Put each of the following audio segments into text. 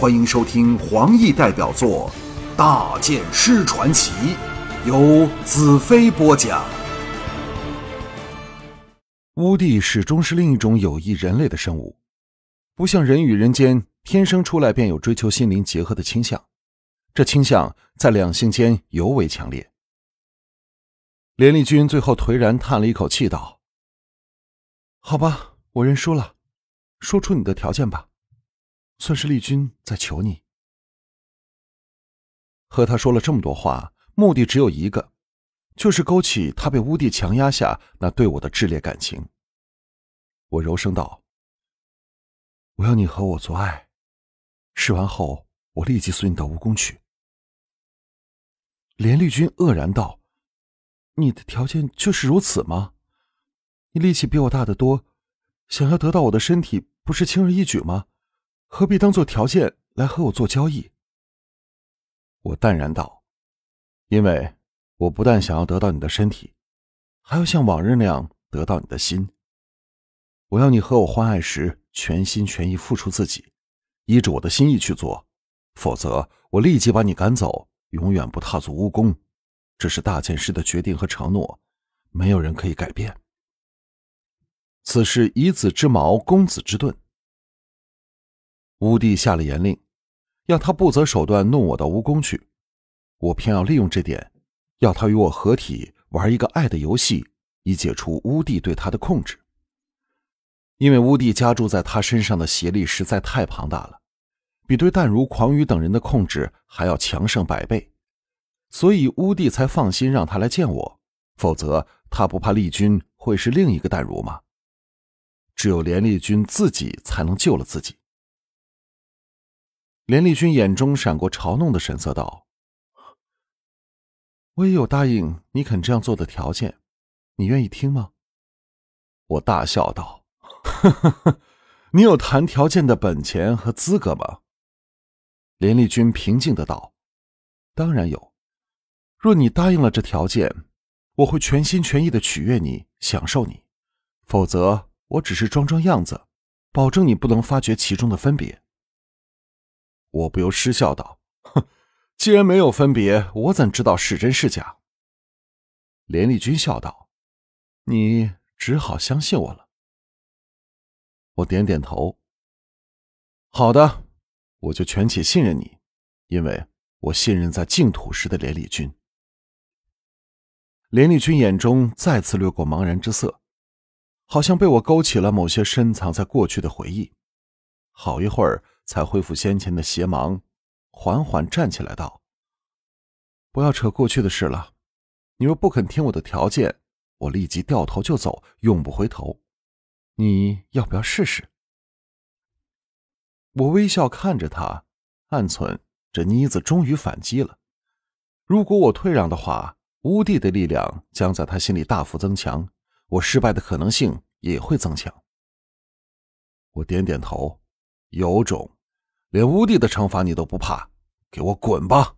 欢迎收听黄奕代表作《大剑师传奇》，由子飞播讲。乌帝始终是另一种有益人类的生物，不像人与人间天生出来便有追求心灵结合的倾向，这倾向在两性间尤为强烈。连丽君最后颓然叹了一口气，道：“好吧，我认输了，说出你的条件吧。”算是丽君在求你。和他说了这么多话，目的只有一个，就是勾起他被乌帝强压下那对我的炽烈感情。我柔声道：“我要你和我做爱，试完后我立即送你到蜈蚣去。”连丽君愕然道：“你的条件就是如此吗？你力气比我大得多，想要得到我的身体，不是轻而易举吗？”何必当做条件来和我做交易？我淡然道：“因为我不但想要得到你的身体，还要像往日那样得到你的心。我要你和我欢爱时全心全意付出自己，依着我的心意去做，否则我立即把你赶走，永远不踏足蜈蚣。这是大剑师的决定和承诺，没有人可以改变。此事以子之矛攻子之盾。”乌帝下了严令，要他不择手段弄我到乌宫去。我偏要利用这点，要他与我合体玩一个爱的游戏，以解除乌帝对他的控制。因为乌帝加注在他身上的邪力实在太庞大了，比对淡如、狂羽等人的控制还要强盛百倍，所以乌帝才放心让他来见我。否则，他不怕丽君会是另一个淡如吗？只有连丽君自己才能救了自己。连丽君眼中闪过嘲弄的神色，道：“我也有答应你肯这样做的条件，你愿意听吗？”我大笑道：“呵呵呵，你有谈条件的本钱和资格吗？”连丽君平静的道：“当然有，若你答应了这条件，我会全心全意的取悦你，享受你；否则，我只是装装样子，保证你不能发觉其中的分别。”我不由失笑道：“哼，既然没有分别，我怎知道是真是假？”连丽君笑道：“你只好相信我了。”我点点头：“好的，我就全且信任你，因为我信任在净土时的连丽君。”连丽君眼中再次掠过茫然之色，好像被我勾起了某些深藏在过去的回忆。好一会儿。才恢复先前的邪芒，缓缓站起来道：“不要扯过去的事了。你若不肯听我的条件，我立即掉头就走，永不回头。你要不要试试？”我微笑看着他，暗忖：这妮子终于反击了。如果我退让的话，乌帝的力量将在他心里大幅增强，我失败的可能性也会增强。我点点头，有种。连乌帝的惩罚你都不怕，给我滚吧！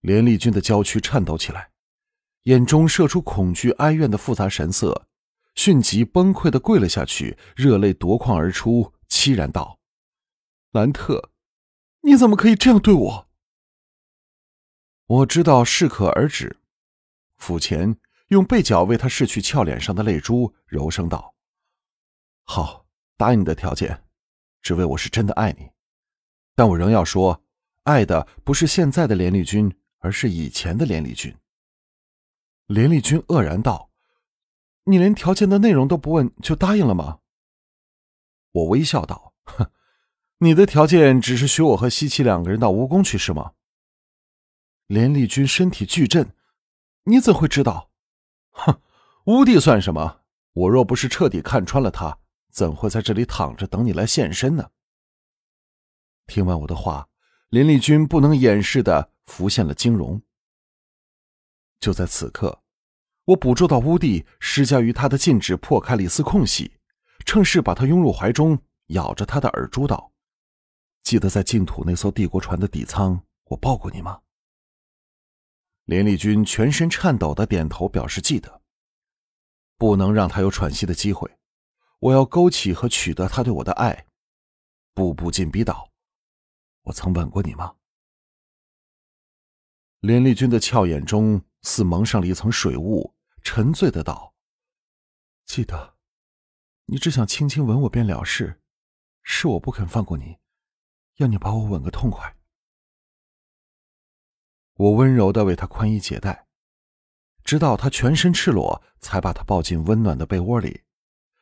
连丽君的娇躯颤抖起来，眼中射出恐惧、哀怨的复杂神色，迅即崩溃的跪了下去，热泪夺眶而出，凄然道：“兰特，你怎么可以这样对我？”我知道适可而止，府前用背角为他拭去俏脸上的泪珠，柔声道：“好，答应你的条件。”只为我是真的爱你，但我仍要说，爱的不是现在的连丽君，而是以前的连丽君。连丽君愕然道：“你连条件的内容都不问就答应了吗？”我微笑道：“哼，你的条件只是许我和西岐两个人到蜈蚣去是吗？”连丽君身体巨震：“你怎会知道？”“哼，乌帝算什么？我若不是彻底看穿了他。”怎会在这里躺着等你来现身呢？听完我的话，林丽君不能掩饰的浮现了惊容。就在此刻，我捕捉到乌帝施加于他的禁止破开了一丝空隙，趁势把他拥入怀中，咬着他的耳珠道：“记得在净土那艘帝国船的底舱，我抱过你吗？”林丽君全身颤抖的点头表示记得。不能让他有喘息的机会。我要勾起和取得他对我的爱。步步紧逼道：“我曾吻过你吗？”林丽君的俏眼中似蒙上了一层水雾，沉醉的道：“记得，你只想轻轻吻我便了事，是我不肯放过你，要你把我吻个痛快。”我温柔的为他宽衣解带，直到他全身赤裸，才把他抱进温暖的被窝里，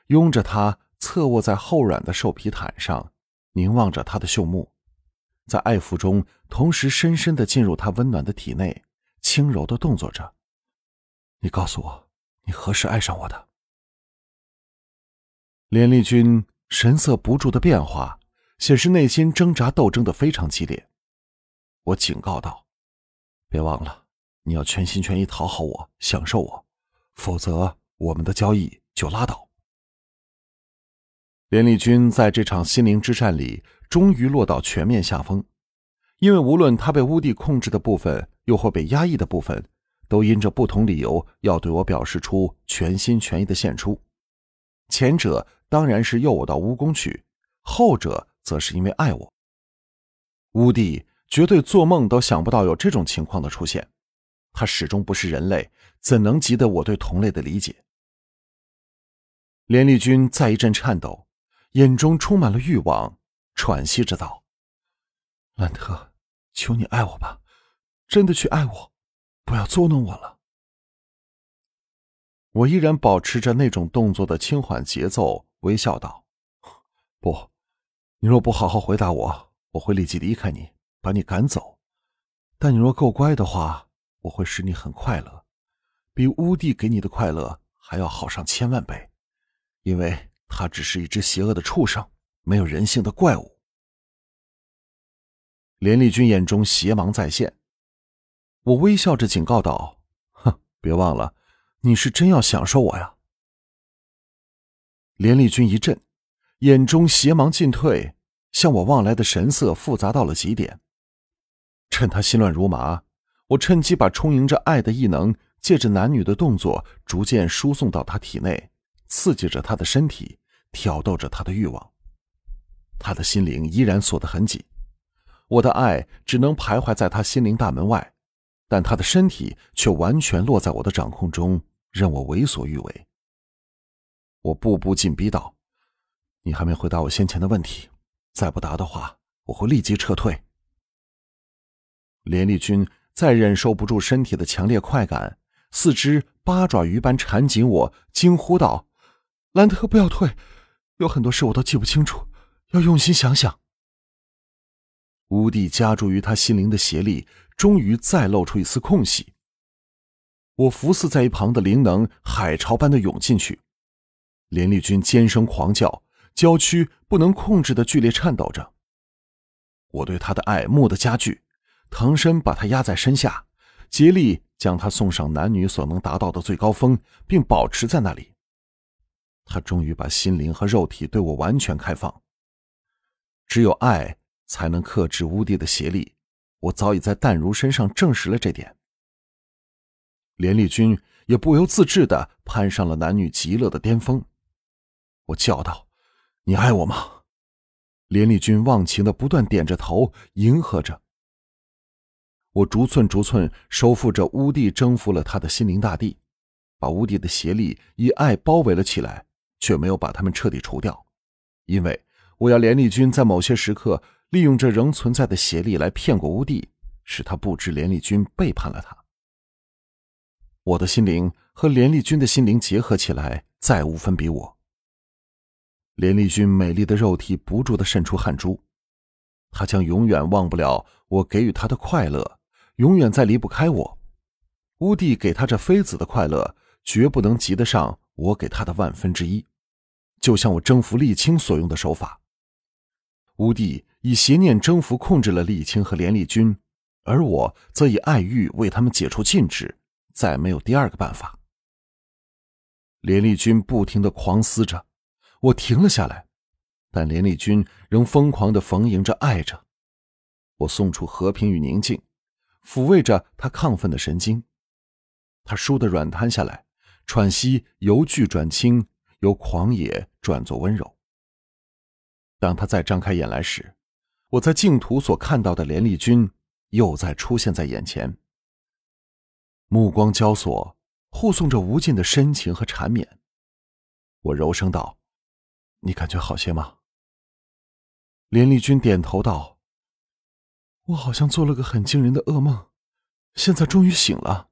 拥着他侧卧在厚软的兽皮毯上，凝望着他的秀目。在爱抚中，同时深深的进入他温暖的体内，轻柔的动作着。你告诉我，你何时爱上我的？连丽君神色不住的变化，显示内心挣扎斗争的非常激烈。我警告道：“别忘了，你要全心全意讨好我，享受我，否则我们的交易就拉倒。”连丽君在这场心灵之战里。终于落到全面下风，因为无论他被乌帝控制的部分，又或被压抑的部分，都因着不同理由要对我表示出全心全意的献出。前者当然是诱我到巫宫去，后者则是因为爱我。乌帝绝对做梦都想不到有这种情况的出现，他始终不是人类，怎能及得我对同类的理解？连丽君再一阵颤抖，眼中充满了欲望。喘息着道：“兰特，求你爱我吧，真的去爱我，不要捉弄我了。”我依然保持着那种动作的轻缓节奏，微笑道：“不，你若不好好回答我，我会立即离开你，把你赶走。但你若够乖的话，我会使你很快乐，比乌帝给你的快乐还要好上千万倍，因为他只是一只邪恶的畜生。”没有人性的怪物。连丽君眼中邪芒再现，我微笑着警告道：“哼，别忘了，你是真要享受我呀。”连丽君一震，眼中邪芒尽退，向我望来的神色复杂到了极点。趁他心乱如麻，我趁机把充盈着爱的异能，借着男女的动作，逐渐输送到他体内，刺激着他的身体，挑逗着他的欲望。他的心灵依然锁得很紧，我的爱只能徘徊在他心灵大门外，但他的身体却完全落在我的掌控中，任我为所欲为。我步步紧逼道：“你还没回答我先前的问题，再不答的话，我会立即撤退。”连丽君再忍受不住身体的强烈快感，四肢八爪鱼般缠紧我，惊呼道：“兰特，不要退，有很多事我都记不清楚。”要用心想想。乌帝加注于他心灵的邪力，终于再露出一丝空隙。我伏死在一旁的灵能海潮般的涌进去，林丽君尖声狂叫，娇躯不能控制的剧烈颤抖着。我对他的爱蓦地加剧，腾身把他压在身下，竭力将他送上男女所能达到的最高峰，并保持在那里。他终于把心灵和肉体对我完全开放。只有爱才能克制乌帝的邪力，我早已在淡如身上证实了这点。连丽君也不由自主的攀上了男女极乐的巅峰。我叫道：“你爱我吗？”连丽君忘情的不断点着头，迎合着。我逐寸逐寸收复着乌帝征服了他的心灵大地，把乌帝的邪力以爱包围了起来，却没有把他们彻底除掉，因为。我要连丽君在某些时刻利用这仍存在的邪力来骗过乌帝，使他不知连丽君背叛了他。我的心灵和连丽君的心灵结合起来，再无分比我。连丽君美丽的肉体不住的渗出汗珠，她将永远忘不了我给予她的快乐，永远再离不开我。乌帝给她这妃子的快乐，绝不能及得上我给他的万分之一，就像我征服沥青所用的手法。乌帝以邪念征服、控制了沥青和连丽君，而我则以爱欲为他们解除禁止，再没有第二个办法。连丽君不停的狂嘶着，我停了下来，但连丽君仍疯狂的逢迎着、爱着。我送出和平与宁静，抚慰着他亢奋的神经。他倏地软瘫下来，喘息由剧转轻，由狂野转作温柔。当他再张开眼来时，我在净土所看到的连丽君又再出现在眼前。目光交锁，护送着无尽的深情和缠绵。我柔声道：“你感觉好些吗？”连丽君点头道：“我好像做了个很惊人的噩梦，现在终于醒了。”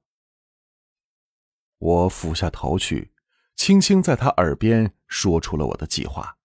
我俯下头去，轻轻在他耳边说出了我的计划。